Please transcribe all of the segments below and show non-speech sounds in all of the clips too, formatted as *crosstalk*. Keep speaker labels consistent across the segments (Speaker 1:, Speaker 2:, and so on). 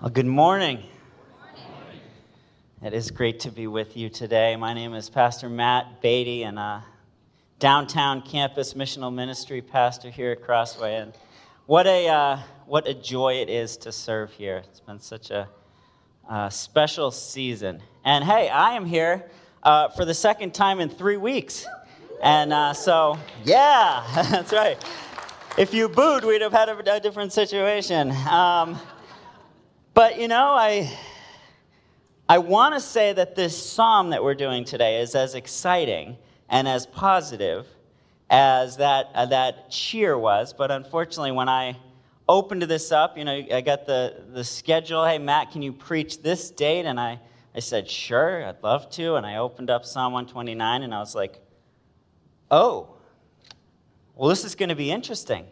Speaker 1: Well, good morning. It is great to be with you today. My name is Pastor Matt Beatty, and uh, downtown campus missional ministry pastor here at Crossway. And what a uh, what a joy it is to serve here. It's been such a special season. And hey, I am here uh, for the second time in three weeks. And uh, so, yeah, *laughs* that's right. If you booed, we'd have had a, a different situation. Um, but you know, I, I want to say that this psalm that we're doing today is as exciting and as positive as that, uh, that cheer was. But unfortunately, when I opened this up, you know, I got the, the schedule. Hey, Matt, can you preach this date? And I, I said, sure, I'd love to. And I opened up Psalm 129 and I was like, oh, well, this is going to be interesting.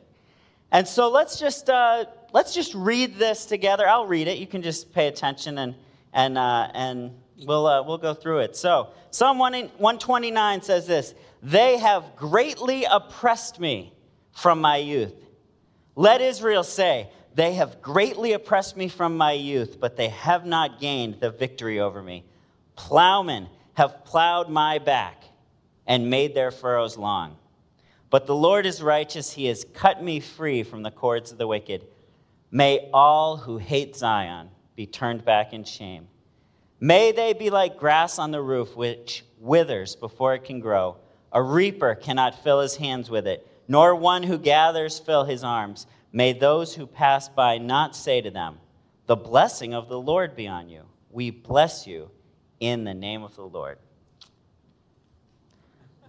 Speaker 1: And so let's just, uh, let's just read this together. I'll read it. You can just pay attention and, and, uh, and we'll, uh, we'll go through it. So, Psalm 129 says this They have greatly oppressed me from my youth. Let Israel say, They have greatly oppressed me from my youth, but they have not gained the victory over me. Plowmen have plowed my back and made their furrows long. But the Lord is righteous. He has cut me free from the cords of the wicked. May all who hate Zion be turned back in shame. May they be like grass on the roof, which withers before it can grow. A reaper cannot fill his hands with it, nor one who gathers fill his arms. May those who pass by not say to them, The blessing of the Lord be on you. We bless you in the name of the Lord.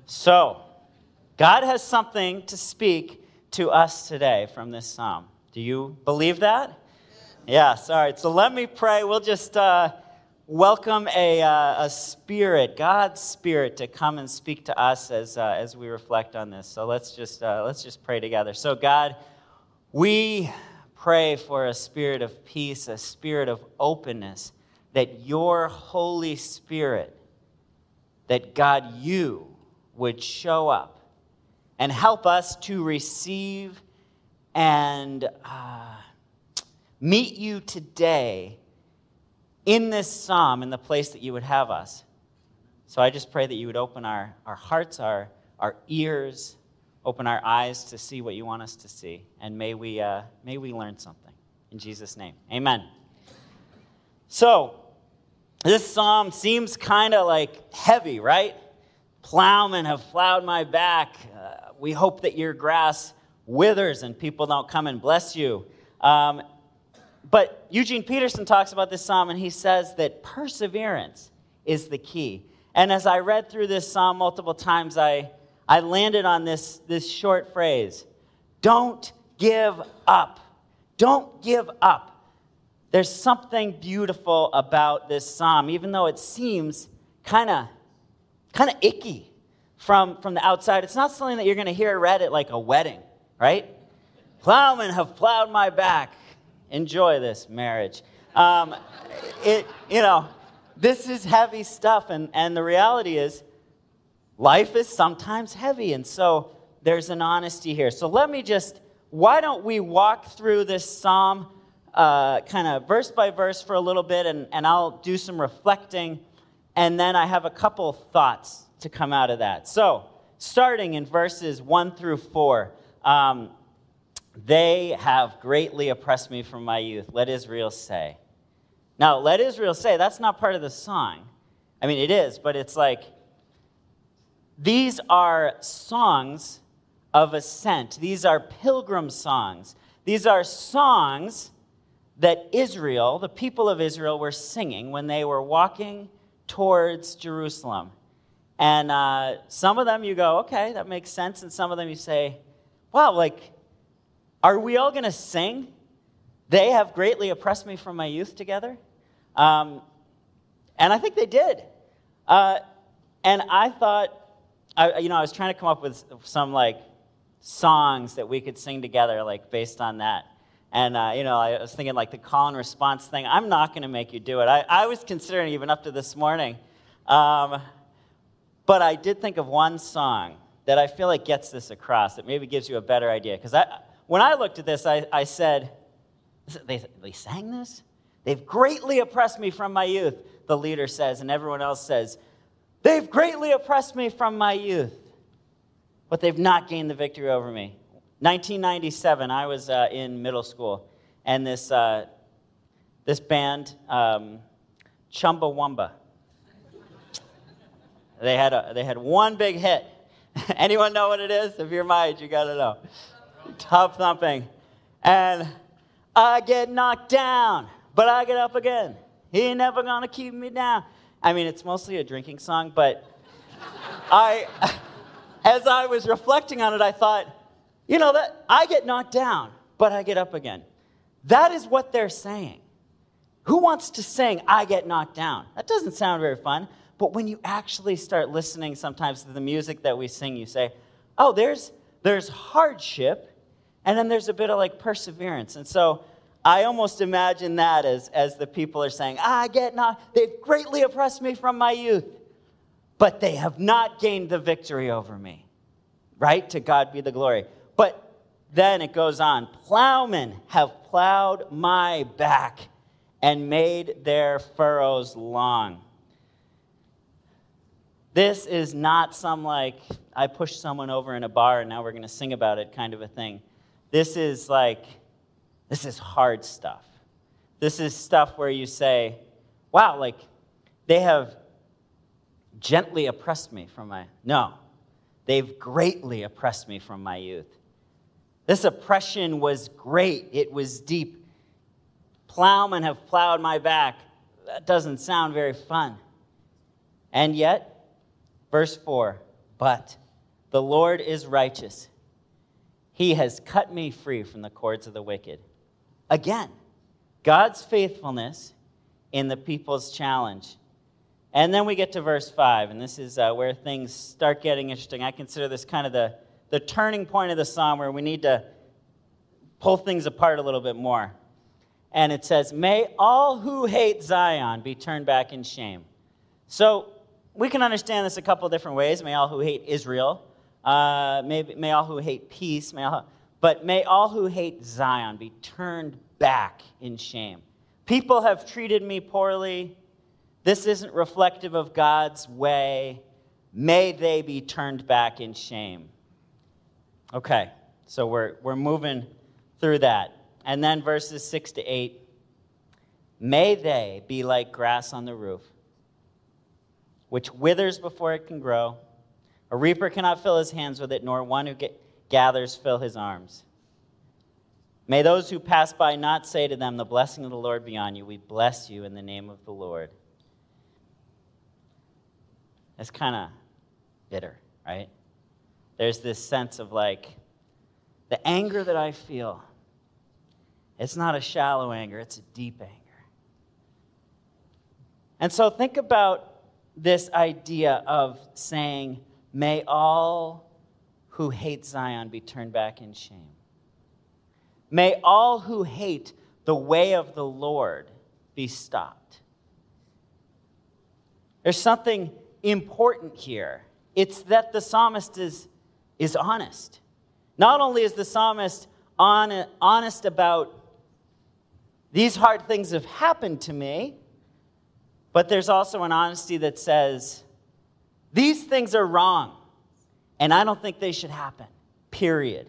Speaker 1: So, God has something to speak to us today from this psalm. Do you believe that? Yes, all right. So let me pray. We'll just uh, welcome a, uh, a spirit, God's spirit, to come and speak to us as, uh, as we reflect on this. So let's just, uh, let's just pray together. So, God, we pray for a spirit of peace, a spirit of openness, that your Holy Spirit, that God, you would show up and help us to receive and uh, meet you today in this psalm in the place that you would have us. So I just pray that you would open our, our hearts, our, our ears, open our eyes to see what you want us to see. And may we, uh, may we learn something. In Jesus' name, amen. So, this psalm seems kind of like heavy, right? Plowmen have plowed my back. Uh, we hope that your grass withers and people don't come and bless you. Um, but Eugene Peterson talks about this psalm and he says that perseverance is the key. And as I read through this psalm multiple times, I, I landed on this, this short phrase Don't give up. Don't give up. There's something beautiful about this psalm, even though it seems kind of kind of icky from, from the outside. It's not something that you're going to hear read at like a wedding, right? Plowmen have plowed my back enjoy this marriage. Um, it, you know, this is heavy stuff, and, and the reality is, life is sometimes heavy, and so there's an honesty here. So let me just, why don't we walk through this psalm uh, kind of verse by verse for a little bit, and, and I'll do some reflecting, and then I have a couple thoughts to come out of that. So, starting in verses 1 through 4. Um, they have greatly oppressed me from my youth. Let Israel say. Now, let Israel say, that's not part of the song. I mean, it is, but it's like these are songs of ascent. These are pilgrim songs. These are songs that Israel, the people of Israel, were singing when they were walking towards Jerusalem. And uh, some of them you go, okay, that makes sense. And some of them you say, wow, like are we all going to sing? They have greatly oppressed me from my youth together. Um, and I think they did. Uh, and I thought, I, you know, I was trying to come up with some like songs that we could sing together, like based on that. And, uh, you know, I was thinking like the call and response thing. I'm not going to make you do it. I, I was considering even up to this morning. Um, but I did think of one song that I feel like gets this across, that maybe gives you a better idea. Because I, when I looked at this, I, I said, they, they sang this? They They've greatly oppressed me from my youth, the leader says, and everyone else says, They've greatly oppressed me from my youth, but they've not gained the victory over me. 1997, I was uh, in middle school, and this, uh, this band, um, Chumbawamba, they had, a, they had one big hit. *laughs* Anyone know what it is? If you're my age, you got to know. Tub thumping. And I get knocked down, but I get up again. He ain't never gonna keep me down. I mean, it's mostly a drinking song, but *laughs* I, *laughs* as I was reflecting on it, I thought, you know, that I get knocked down, but I get up again. That is what they're saying. Who wants to sing, I get knocked down? That doesn't sound very fun. But when you actually start listening sometimes to the music that we sing, you say, oh, there's, there's hardship, and then there's a bit of like perseverance. And so I almost imagine that as, as the people are saying, ah, I get not, they've greatly oppressed me from my youth, but they have not gained the victory over me. Right? To God be the glory. But then it goes on plowmen have plowed my back and made their furrows long. This is not some like, I pushed someone over in a bar and now we're going to sing about it kind of a thing. This is like, this is hard stuff. This is stuff where you say, wow, like they have gently oppressed me from my. No, they've greatly oppressed me from my youth. This oppression was great, it was deep. Plowmen have plowed my back. That doesn't sound very fun. And yet, verse 4 But the Lord is righteous. He has cut me free from the cords of the wicked. Again, God's faithfulness in the people's challenge. And then we get to verse 5, and this is uh, where things start getting interesting. I consider this kind of the, the turning point of the psalm where we need to pull things apart a little bit more. And it says, May all who hate Zion be turned back in shame. So we can understand this a couple different ways. May all who hate Israel, uh, may, may all who hate peace, may all, but may all who hate Zion be turned back in shame. People have treated me poorly. This isn't reflective of God's way. May they be turned back in shame. Okay, so we're, we're moving through that. And then verses 6 to 8 May they be like grass on the roof, which withers before it can grow. A reaper cannot fill his hands with it, nor one who get, gathers fill his arms. May those who pass by not say to them, The blessing of the Lord be on you. We bless you in the name of the Lord. It's kind of bitter, right? There's this sense of like, the anger that I feel, it's not a shallow anger, it's a deep anger. And so think about this idea of saying, May all who hate Zion be turned back in shame. May all who hate the way of the Lord be stopped. There's something important here. It's that the psalmist is, is honest. Not only is the psalmist on, honest about these hard things have happened to me, but there's also an honesty that says, these things are wrong. And I don't think they should happen, period.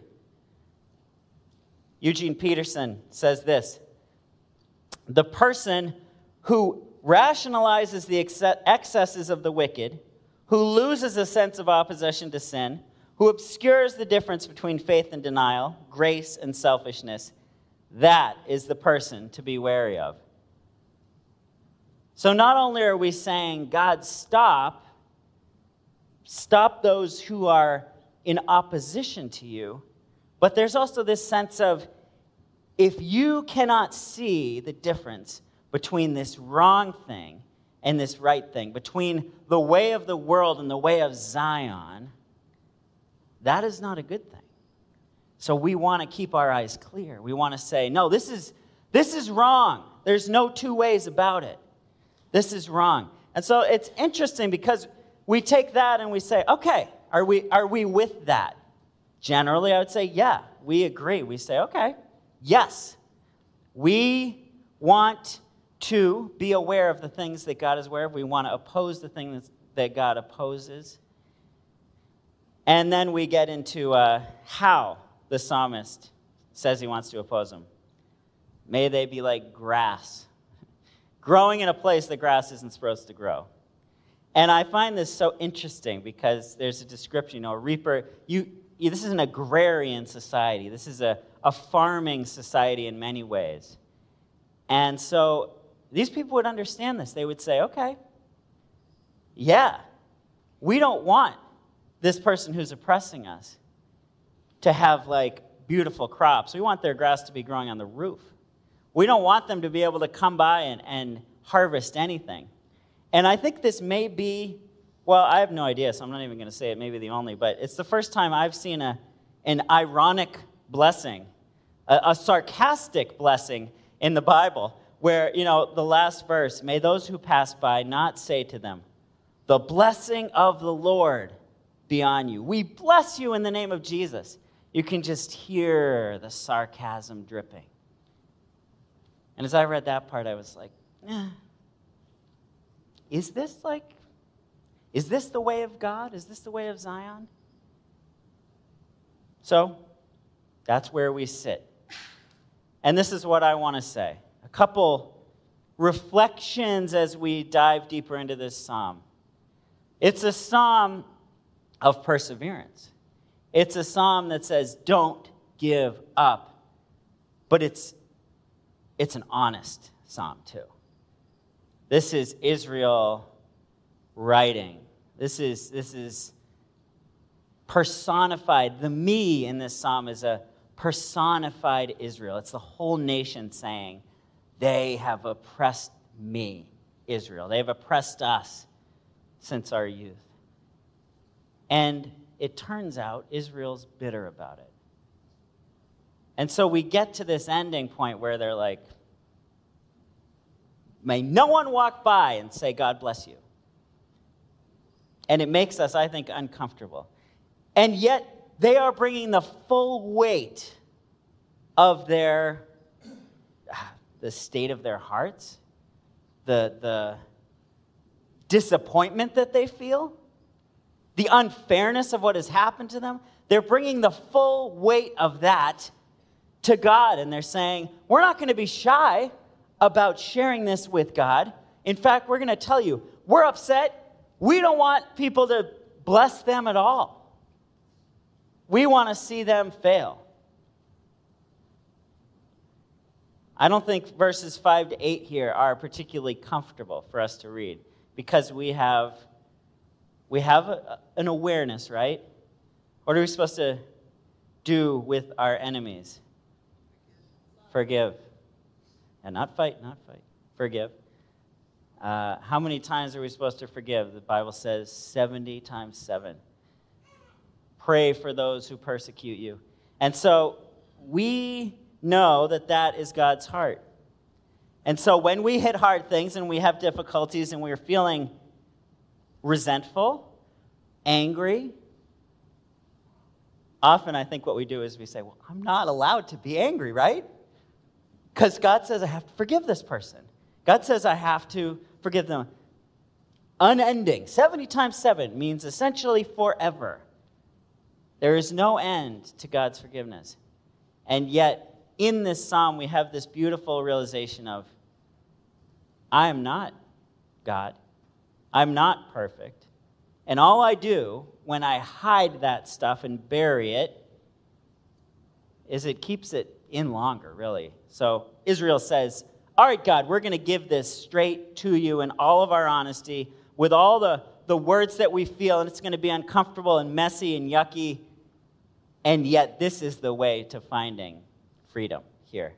Speaker 1: Eugene Peterson says this The person who rationalizes the excesses of the wicked, who loses a sense of opposition to sin, who obscures the difference between faith and denial, grace and selfishness, that is the person to be wary of. So not only are we saying, God, stop, stop those who are in opposition to you. But there's also this sense of if you cannot see the difference between this wrong thing and this right thing, between the way of the world and the way of Zion, that is not a good thing. So we want to keep our eyes clear. We want to say, no, this is, this is wrong. There's no two ways about it. This is wrong. And so it's interesting because we take that and we say, okay, are we, are we with that? Generally, I would say, yeah, we agree. We say, okay, yes, we want to be aware of the things that God is aware of. We want to oppose the things that God opposes. And then we get into uh, how the psalmist says he wants to oppose them. May they be like grass, growing in a place that grass isn't supposed to grow. And I find this so interesting because there's a description, you know, a reaper, you, this is an agrarian society. This is a, a farming society in many ways. And so these people would understand this. They would say, okay, yeah, we don't want this person who's oppressing us to have like beautiful crops. We want their grass to be growing on the roof. We don't want them to be able to come by and, and harvest anything. And I think this may be, well, I have no idea, so I'm not even going to say it, maybe the only, but it's the first time I've seen a, an ironic blessing, a, a sarcastic blessing in the Bible, where, you know, the last verse, may those who pass by not say to them, the blessing of the Lord be on you. We bless you in the name of Jesus. You can just hear the sarcasm dripping. And as I read that part, I was like, is this like, is this the way of God? Is this the way of Zion? So, that's where we sit. And this is what I want to say a couple reflections as we dive deeper into this psalm. It's a psalm of perseverance. It's a psalm that says, don't give up. But it's, it's an honest psalm, too. This is Israel writing. This is, this is personified. The me in this psalm is a personified Israel. It's the whole nation saying, They have oppressed me, Israel. They have oppressed us since our youth. And it turns out Israel's bitter about it. And so we get to this ending point where they're like, May no one walk by and say, God bless you. And it makes us, I think, uncomfortable. And yet, they are bringing the full weight of their, the state of their hearts, the, the disappointment that they feel, the unfairness of what has happened to them. They're bringing the full weight of that to God. And they're saying, We're not going to be shy about sharing this with God. In fact, we're going to tell you, we're upset. We don't want people to bless them at all. We want to see them fail. I don't think verses 5 to 8 here are particularly comfortable for us to read because we have we have a, an awareness, right? What are we supposed to do with our enemies? Forgive. And not fight, not fight. Forgive. Uh, how many times are we supposed to forgive? The Bible says 70 times 7. Pray for those who persecute you. And so we know that that is God's heart. And so when we hit hard things and we have difficulties and we're feeling resentful, angry, often I think what we do is we say, Well, I'm not allowed to be angry, right? Because God says I have to forgive this person. God says I have to forgive them. Unending. 70 times 7 means essentially forever. There is no end to God's forgiveness. And yet, in this psalm, we have this beautiful realization of I am not God. I'm not perfect. And all I do when I hide that stuff and bury it is it keeps it in longer, really. So Israel says, All right, God, we're going to give this straight to you in all of our honesty, with all the, the words that we feel, and it's going to be uncomfortable and messy and yucky. And yet, this is the way to finding freedom here.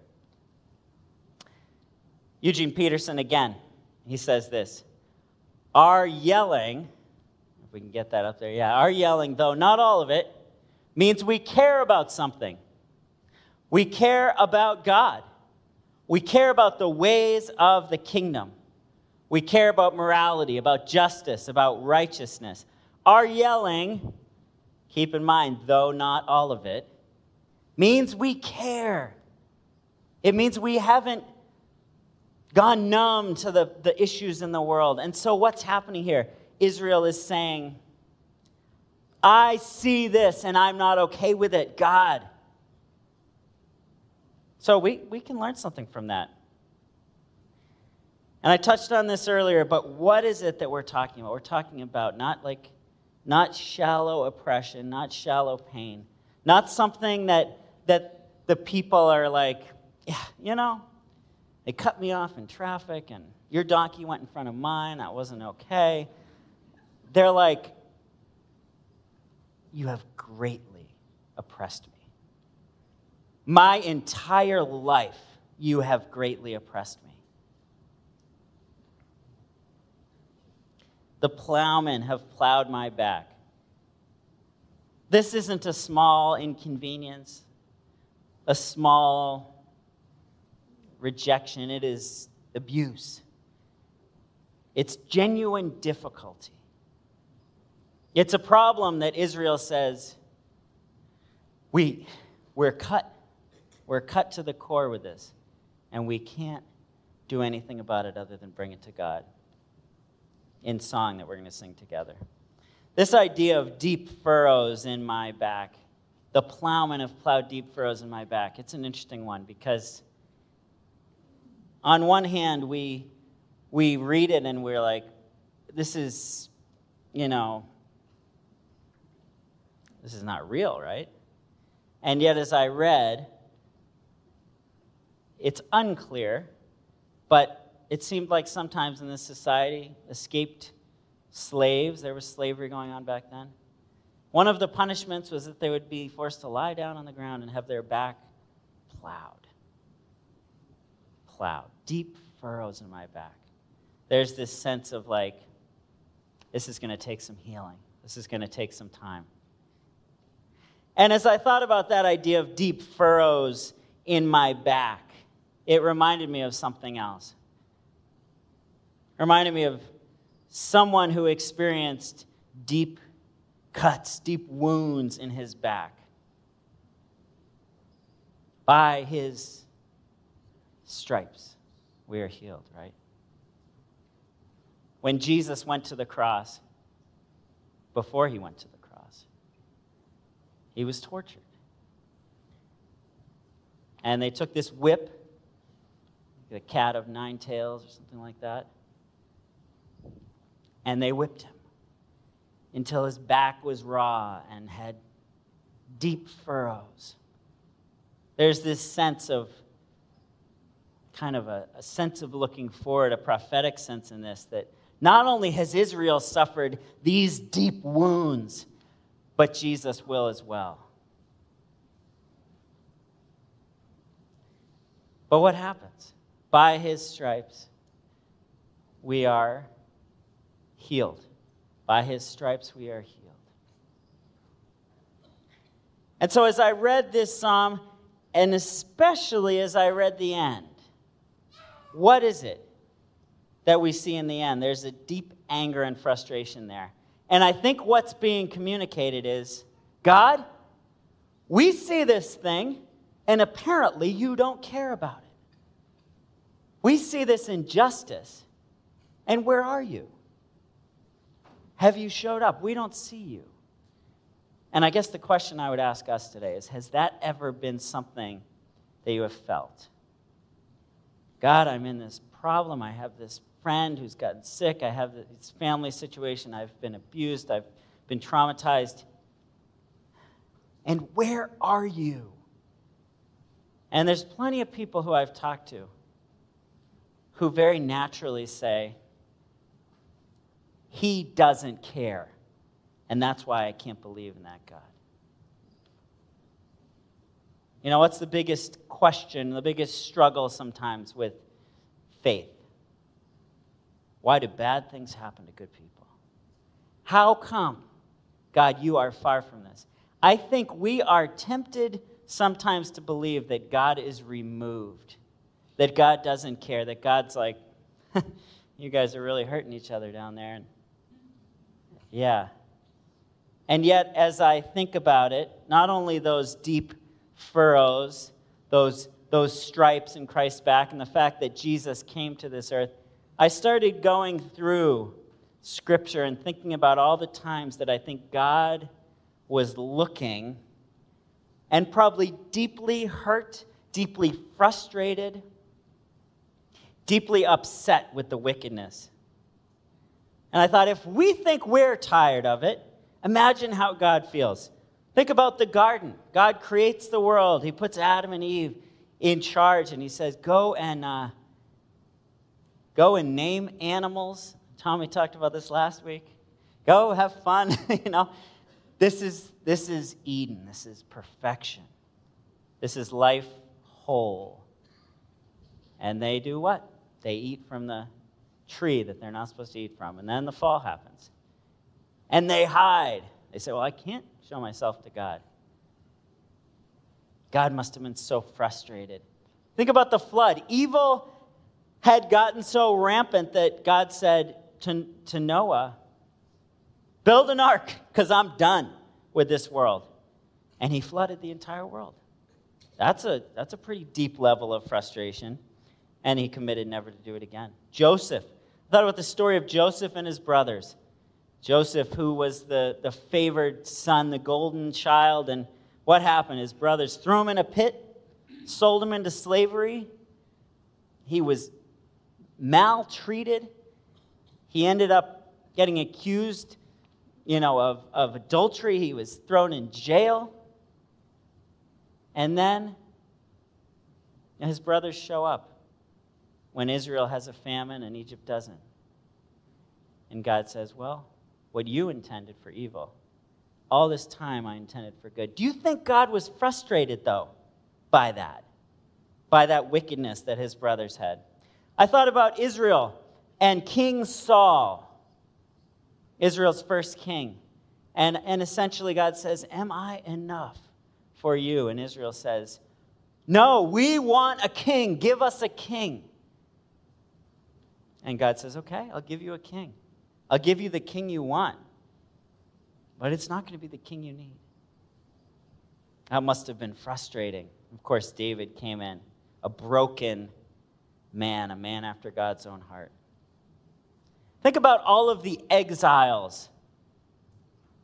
Speaker 1: Eugene Peterson again, he says this Our yelling, if we can get that up there, yeah, our yelling, though not all of it, means we care about something. We care about God. We care about the ways of the kingdom. We care about morality, about justice, about righteousness. Our yelling, keep in mind, though not all of it, means we care. It means we haven't gone numb to the, the issues in the world. And so, what's happening here? Israel is saying, I see this and I'm not okay with it, God. So, we, we can learn something from that. And I touched on this earlier, but what is it that we're talking about? We're talking about not like, not shallow oppression, not shallow pain, not something that, that the people are like, yeah, you know, they cut me off in traffic and your donkey went in front of mine. That wasn't okay. They're like, you have greatly oppressed me. My entire life, you have greatly oppressed me. The plowmen have plowed my back. This isn't a small inconvenience, a small rejection. It is abuse. It's genuine difficulty. It's a problem that Israel says, we, we're cut. We're cut to the core with this, and we can't do anything about it other than bring it to God in song that we're going to sing together. This idea of deep furrows in my back, the plowmen have plowed deep furrows in my back, it's an interesting one because on one hand, we, we read it and we're like, this is, you know, this is not real, right? And yet, as I read, it's unclear, but it seemed like sometimes in this society, escaped slaves, there was slavery going on back then. One of the punishments was that they would be forced to lie down on the ground and have their back plowed. Plowed. Deep furrows in my back. There's this sense of like, this is going to take some healing. This is going to take some time. And as I thought about that idea of deep furrows in my back, it reminded me of something else reminded me of someone who experienced deep cuts, deep wounds in his back. By his stripes, we are healed, right? When Jesus went to the cross, before he went to the cross, he was tortured. And they took this whip, the cat of nine tails or something like that, and they whipped him until his back was raw and had deep furrows. There's this sense of kind of a, a, sense of looking forward, a prophetic sense in this that not only has Israel suffered these deep wounds, but Jesus will as well. But what happens? By his stripes, we are healed. By his stripes we are healed. And so, as I read this psalm, and especially as I read the end, what is it that we see in the end? There's a deep anger and frustration there. And I think what's being communicated is God, we see this thing, and apparently you don't care about it. We see this injustice, and where are you? Have you showed up? We don't see you. And I guess the question I would ask us today is Has that ever been something that you have felt? God, I'm in this problem. I have this friend who's gotten sick. I have this family situation. I've been abused. I've been traumatized. And where are you? And there's plenty of people who I've talked to who very naturally say, he doesn't care. And that's why I can't believe in that God. You know, what's the biggest question, the biggest struggle sometimes with faith? Why do bad things happen to good people? How come, God, you are far from this? I think we are tempted sometimes to believe that God is removed, that God doesn't care, that God's like, *laughs* you guys are really hurting each other down there. And yeah. And yet, as I think about it, not only those deep furrows, those those stripes in Christ's back and the fact that Jesus came to this earth, I started going through Scripture and thinking about all the times that I think God was looking and probably deeply hurt, deeply frustrated, deeply upset with the wickedness. And I thought, if we think we're tired of it, imagine how God feels. Think about the garden. God creates the world, He puts Adam and Eve in charge, and He says, Go and, uh, go and name animals. Tommy talked about this last week. Go have fun, *laughs* you know. This is, this is Eden. This is perfection. This is life whole. And they do what? They eat from the tree that they're not supposed to eat from. And then the fall happens. And they hide. They say, Well, I can't show myself to God. God must have been so frustrated. Think about the flood. Evil had gotten so rampant that God said to, to Noah, Build an ark, because I'm done with this world. And he flooded the entire world. That's a, that's a pretty deep level of frustration. And he committed never to do it again. Joseph thought about the story of Joseph and his brothers. Joseph, who was the, the favored son, the golden child, and what happened? His brothers threw him in a pit, sold him into slavery. He was maltreated. He ended up getting accused, you know, of, of adultery. He was thrown in jail. And then his brothers show up when Israel has a famine and Egypt doesn't. And God says, Well, what you intended for evil, all this time I intended for good. Do you think God was frustrated, though, by that? By that wickedness that his brothers had? I thought about Israel and King Saul, Israel's first king. And, and essentially, God says, Am I enough for you? And Israel says, No, we want a king. Give us a king. And God says, Okay, I'll give you a king. I'll give you the king you want. But it's not going to be the king you need. That must have been frustrating. Of course, David came in, a broken man, a man after God's own heart. Think about all of the exiles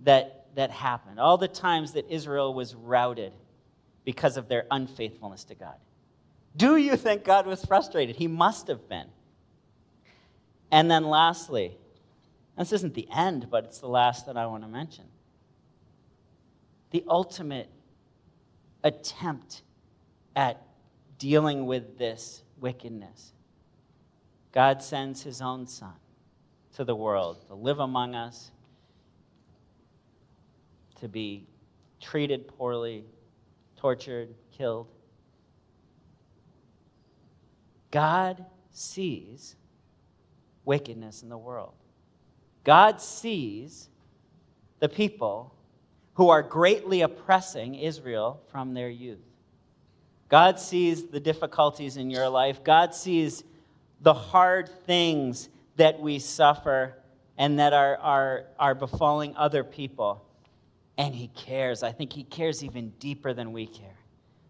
Speaker 1: that, that happened, all the times that Israel was routed because of their unfaithfulness to God. Do you think God was frustrated? He must have been. And then lastly, this isn't the end, but it's the last that I want to mention. The ultimate attempt at dealing with this wickedness. God sends his own son to the world to live among us, to be treated poorly, tortured, killed. God sees wickedness in the world. God sees the people who are greatly oppressing Israel from their youth. God sees the difficulties in your life. God sees the hard things that we suffer and that are, are, are befalling other people. And He cares. I think He cares even deeper than we care.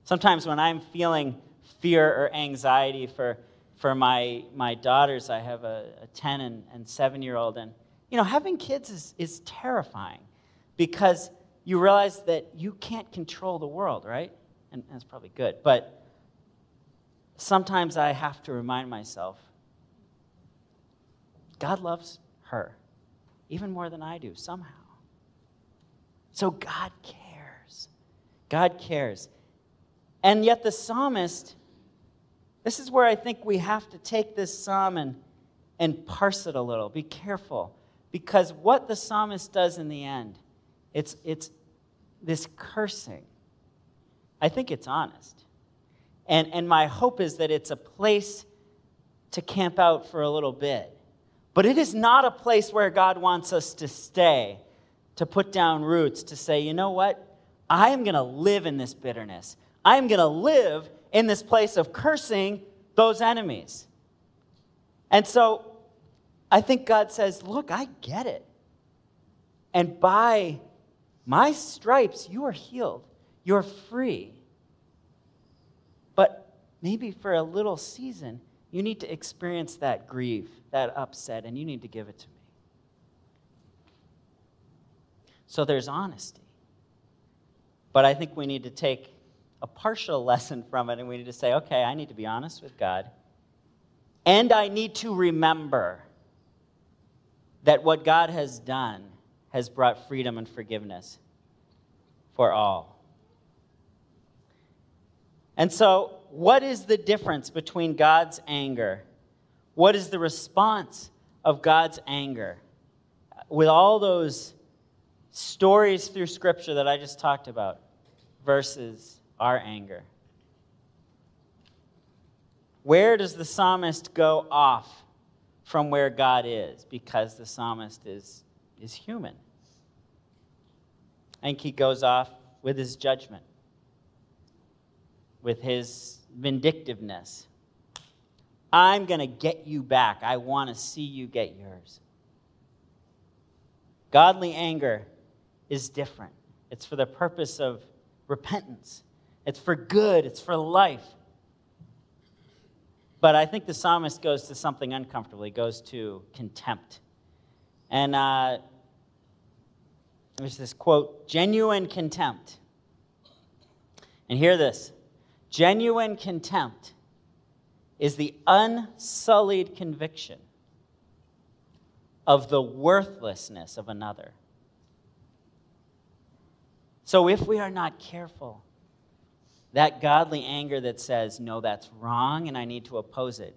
Speaker 1: Sometimes when I'm feeling fear or anxiety for for my, my daughters, I have a, a 10 and, and 7 year old. And, you know, having kids is, is terrifying because you realize that you can't control the world, right? And that's probably good. But sometimes I have to remind myself God loves her even more than I do, somehow. So God cares. God cares. And yet the psalmist this is where I think we have to take this psalm and, and parse it a little. Be careful. Because what the psalmist does in the end, it's, it's this cursing. I think it's honest. And, and my hope is that it's a place to camp out for a little bit. But it is not a place where God wants us to stay, to put down roots, to say, you know what? I am going to live in this bitterness. I am going to live in this place of cursing those enemies. And so I think God says, Look, I get it. And by my stripes, you are healed, you're free. But maybe for a little season, you need to experience that grief, that upset, and you need to give it to me. So there's honesty. But I think we need to take a partial *laughs* lesson from it and we need to say, okay, I need to be honest with God. And I need to remember that what God has done has brought freedom and forgiveness for all. And so, what is the difference between God's anger? What is the response of God's anger? With all those stories through Scripture that I just talked about versus our anger. Where does the psalmist go off from where God is? Because the psalmist is, is human. I think he goes off with his judgment, with his vindictiveness. I'm going to get you back. I want to see you get yours. Godly anger is different. It's for the purpose of repentance, it's for good, it's for life. But I think the psalmist goes to something uncomfortable. He goes to contempt. And uh, there's this quote genuine contempt. And hear this genuine contempt is the unsullied conviction of the worthlessness of another. So if we are not careful, that godly anger that says, no, that's wrong and I need to oppose it,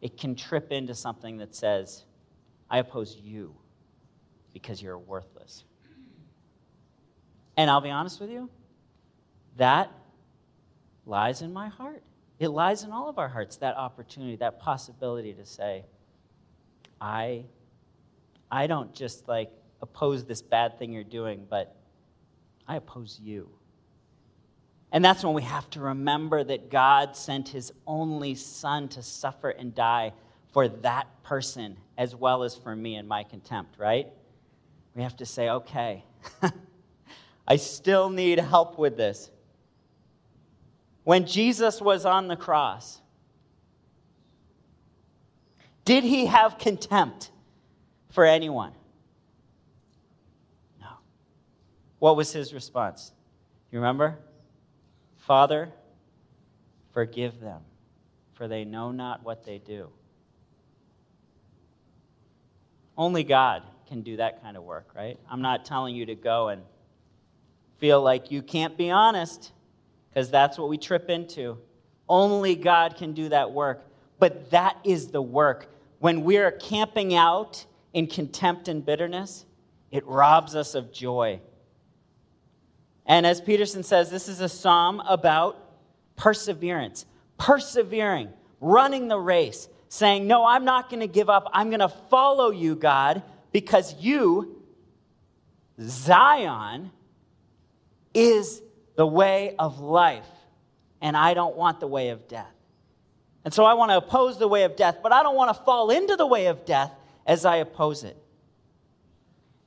Speaker 1: it can trip into something that says, I oppose you because you're worthless. And I'll be honest with you, that lies in my heart. It lies in all of our hearts, that opportunity, that possibility to say, I, I don't just like oppose this bad thing you're doing, but I oppose you. And that's when we have to remember that God sent his only son to suffer and die for that person as well as for me and my contempt, right? We have to say, okay, *laughs* I still need help with this. When Jesus was on the cross, did he have contempt for anyone? No. What was his response? You remember? Father, forgive them, for they know not what they do. Only God can do that kind of work, right? I'm not telling you to go and feel like you can't be honest, because that's what we trip into. Only God can do that work. But that is the work. When we're camping out in contempt and bitterness, it robs us of joy. And as Peterson says, this is a psalm about perseverance, persevering, running the race, saying, No, I'm not going to give up. I'm going to follow you, God, because you, Zion, is the way of life, and I don't want the way of death. And so I want to oppose the way of death, but I don't want to fall into the way of death as I oppose it.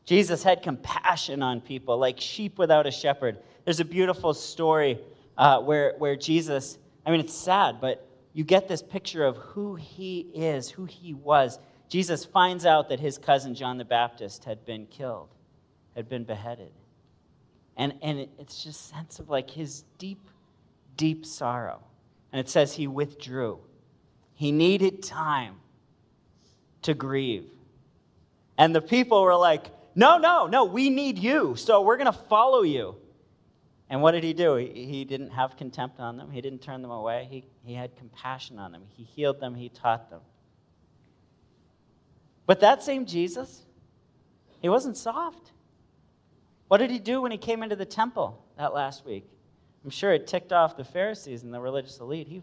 Speaker 1: Jesus had compassion on people like sheep without a shepherd. There's a beautiful story uh, where, where Jesus, I mean, it's sad, but you get this picture of who he is, who he was. Jesus finds out that his cousin John the Baptist had been killed, had been beheaded. And, and it's just sense of like his deep, deep sorrow. And it says he withdrew. He needed time to grieve. And the people were like, no, no, no, we need you, so we're going to follow you. And what did he do? He, he, didn't have contempt on them, he didn't turn them away. He, he had compassion on them, he healed them, he taught them. But that same Jesus, he wasn't soft. What did he do when he came into the temple that last week? I'm sure it ticked off the Pharisees and the religious elite. He,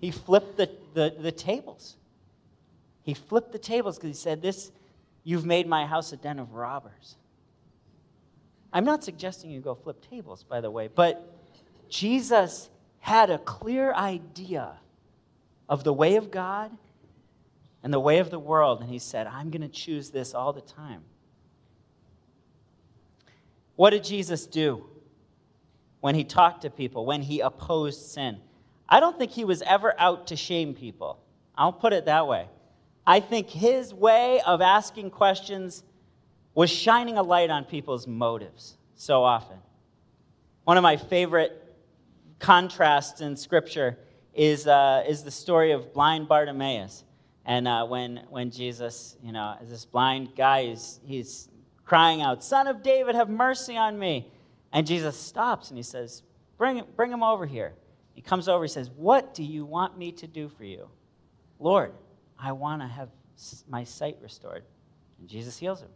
Speaker 1: he flipped the, the, the tables. He flipped the tables because he said, This, You've made my house a den of robbers. I'm not suggesting you go flip tables, by the way, but Jesus had a clear idea of the way of God and the way of the world, and he said, I'm going to choose this all the time. What did Jesus do when he talked to people, when he opposed sin? I don't think he was ever out to shame people. I'll put it that way. I think his way of asking questions was shining a light on people's motives so often. One of my favorite contrasts in Scripture is, uh, is the story of blind Bartimaeus. And uh, when, when Jesus, you know, is this blind guy, he's, he's crying out, Son of David, have mercy on me. And Jesus stops and he says, Bring, bring him over here. He comes over, he says, What do you want me to do for you? Lord, I want to have my sight restored. And Jesus heals him.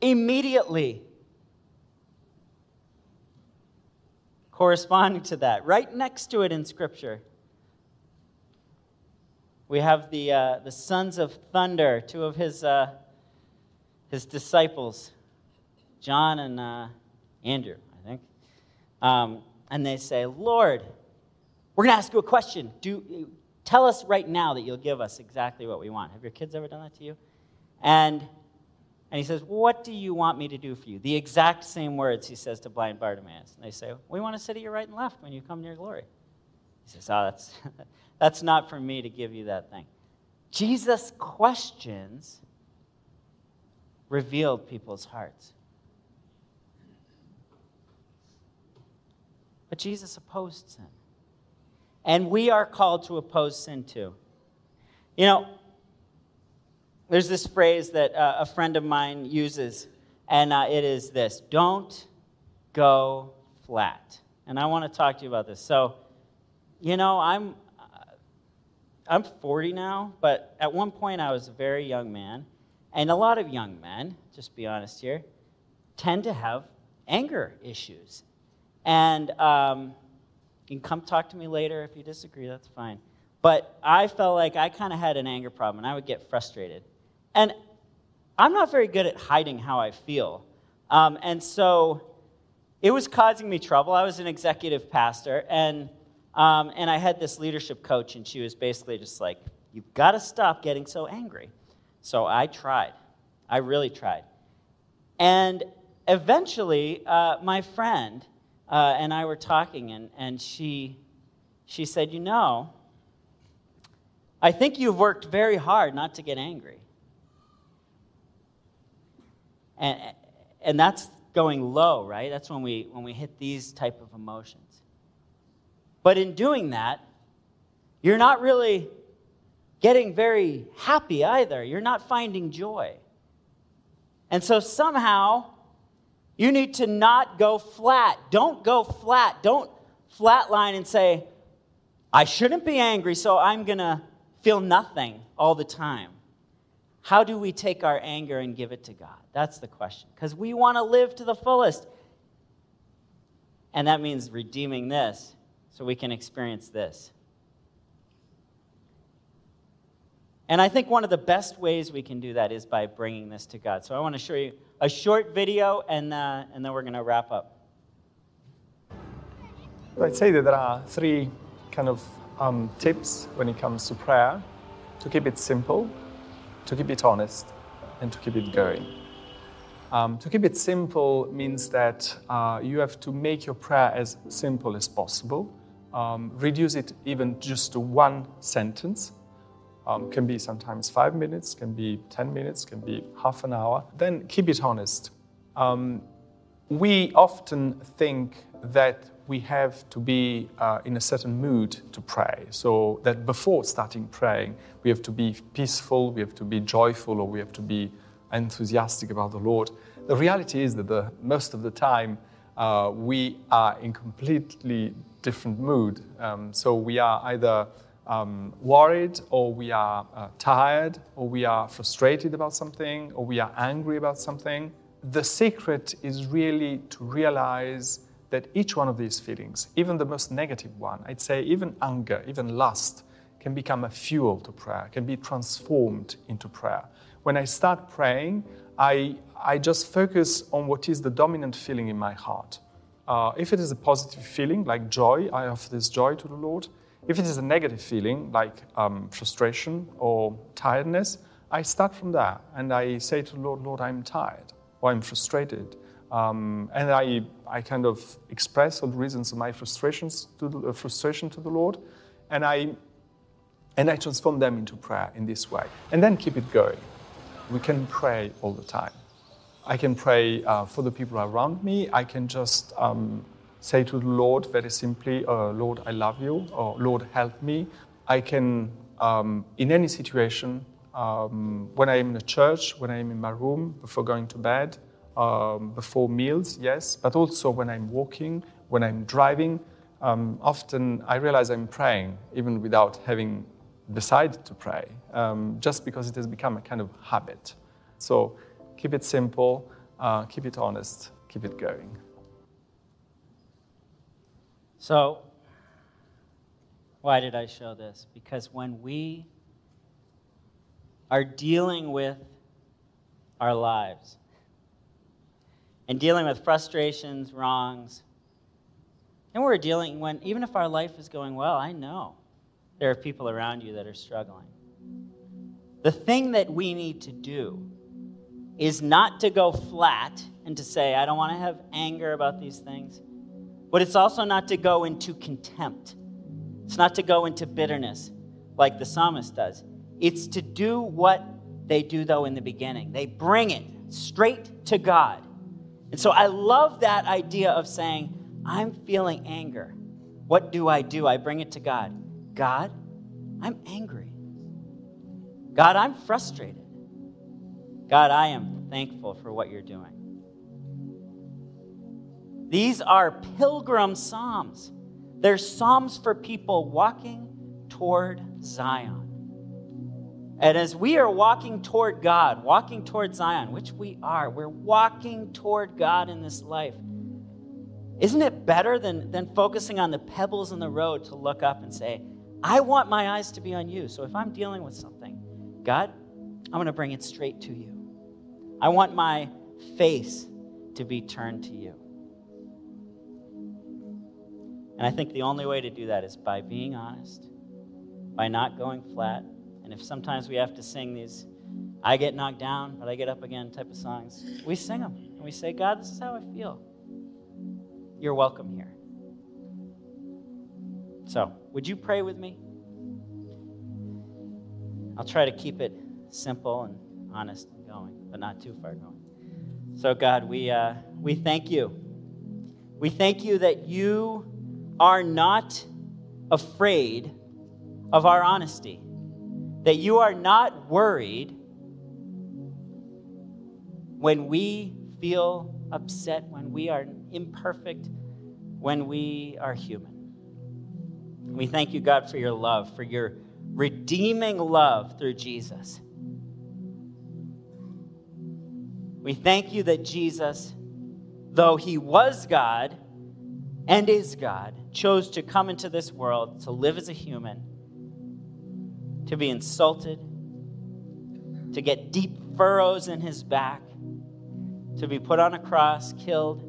Speaker 1: Immediately, corresponding to that, right next to it in Scripture, we have the, uh, the sons of thunder, two of his, uh, his disciples, John and uh, Andrew, I think. Um, and they say, Lord, we're going to ask you a question. Do, tell us right now that you'll give us exactly what we want. Have your kids ever done that to you? And, and he says, What do you want me to do for you? The exact same words he says to blind Bartimaeus. And they say, We want to sit at your right and left when you come near glory. He says, Oh, that's. *laughs* That's not for me to give you that thing. Jesus' questions revealed people's hearts. But Jesus opposed sin. And we are called to oppose sin too. You know, there's this phrase that uh, a friend of mine uses, and uh, it is this don't go flat. And I want to talk to you about this. So, you know, I'm, I'm 40 now, but at one point I was a very young man. And a lot of young men, just be honest here, tend to have anger issues. And um, you can come talk to me later if you disagree, that's fine. But I felt like I kind of had an anger problem and I would get frustrated. And I'm not very good at hiding how I feel. Um, and so it was causing me trouble. I was an executive pastor, and um, and I had this leadership coach, and she was basically just like, You've got to stop getting so angry. So I tried. I really tried. And eventually, uh, my friend uh, and I were talking, and, and she, she said, You know, I think you've worked very hard not to get angry. And, and that's going low, right? That's when we, when we hit these type of emotions. But in doing that, you're not really getting very happy either. You're not finding joy. And so somehow you need to not go flat. Don't go flat. Don't flatline and say, I shouldn't be angry, so I'm going to feel nothing all the time. How do we take our anger and give it to God? That's the question. Because we want to live to the fullest. And that means redeeming this so we can experience this. And I think one of the best ways we can do that is by bringing this to God. So I want to show you a short video, and, uh, and then we're going to wrap up.
Speaker 2: I'd say that there are three kind of um, tips when it comes to prayer to keep it simple, to keep it honest, and to keep it going. Um, to keep it simple means that uh, you have to make your prayer as simple as possible um, reduce it even just to one sentence. Um, can be sometimes five minutes, can be 10 minutes, can be half an hour. Then keep it honest. Um, we often think that we have to be uh, in a certain mood to pray. So that before starting praying, we have to be peaceful, we have to be joyful, or we have to be enthusiastic about the Lord. The reality is that the, most of the time, uh, we are in completely different mood. Um, so we are either um, worried, or we are uh, tired, or we are frustrated about something, or we are angry about something. The secret is really to realize that each one of these feelings, even the most negative one, I'd say even anger, even lust, can become a fuel to prayer, can be transformed into prayer. When I start praying, I, I just focus on what is the dominant feeling in my heart. Uh, if it is a positive feeling, like joy, I offer this joy to the Lord. If it is a negative feeling, like um, frustration or tiredness, I start from there and I say to the Lord, Lord, I'm tired, or I'm frustrated, Um, and I, I kind of express all the reasons of my frustrations to the, uh, frustration to the Lord, and I, and I transform them into prayer in this way. And then keep it going. We can pray all the time. I can pray uh, for the people around me. I can just um, say to the Lord very simply, uh, Lord, I love you, or Lord, help me. I can, um, in any situation, um, when I am in a church, when I am in my room, before going to bed, um, before meals, yes, but also when I'm walking, when I'm driving. Um, often I realize I'm praying even without having decided to pray, um, just because it has become a kind of habit. So keep it simple, uh, keep it honest, keep it going.
Speaker 1: So, why did I show this? Because when we are dealing with our lives and dealing with frustrations, wrongs, and we're dealing when, even if our life is going well, I know there are people around you that are struggling. The thing that we need to do is not to go flat and to say, I don't want to have anger about these things, but it's also not to go into contempt. It's not to go into bitterness like the psalmist does. It's to do what they do, though, in the beginning. They bring it straight to God. And so I love that idea of saying, I'm feeling anger. What do I do? I bring it to God. God, I'm angry. God, I'm frustrated. God, I am thankful for what you're doing. These are pilgrim psalms. They're psalms for people walking toward Zion. And as we are walking toward God, walking toward Zion, which we are, we're walking toward God in this life. Isn't it better than, than focusing on the pebbles in the road to look up and say, I want my eyes to be on you. So if I'm dealing with something, God, I'm going to bring it straight to you. I want my face to be turned to you. And I think the only way to do that is by being honest, by not going flat, and if sometimes we have to sing these, I get knocked down, but I get up again type of songs, we sing them and we say, God, this is how I feel. You're welcome here. So, would you pray with me? I'll try to keep it simple and honest and going, but not too far going. So, God, we, uh, we thank you. We thank you that you are not afraid of our honesty that you are not worried when we feel upset, when we are imperfect, when we are human. We thank you, God, for your love, for your redeeming love through Jesus. We thank you that Jesus, though he was God and is God, chose to come into this world to live as a human to be insulted, to get deep furrows in his back, to be put on a cross, killed,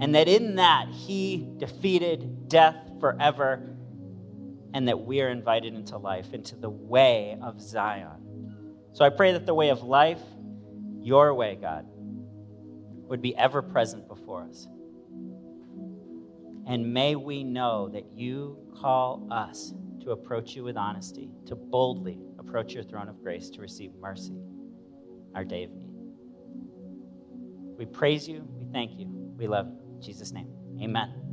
Speaker 1: and that in that he defeated death forever, and that we are invited into life, into the way of Zion. So I pray that the way of life, your way, God, would be ever present before us. And may we know that you call us to approach you with honesty, to boldly approach your throne of grace to receive mercy, our day of need. We praise you, we thank you, we love you. In Jesus' name, amen.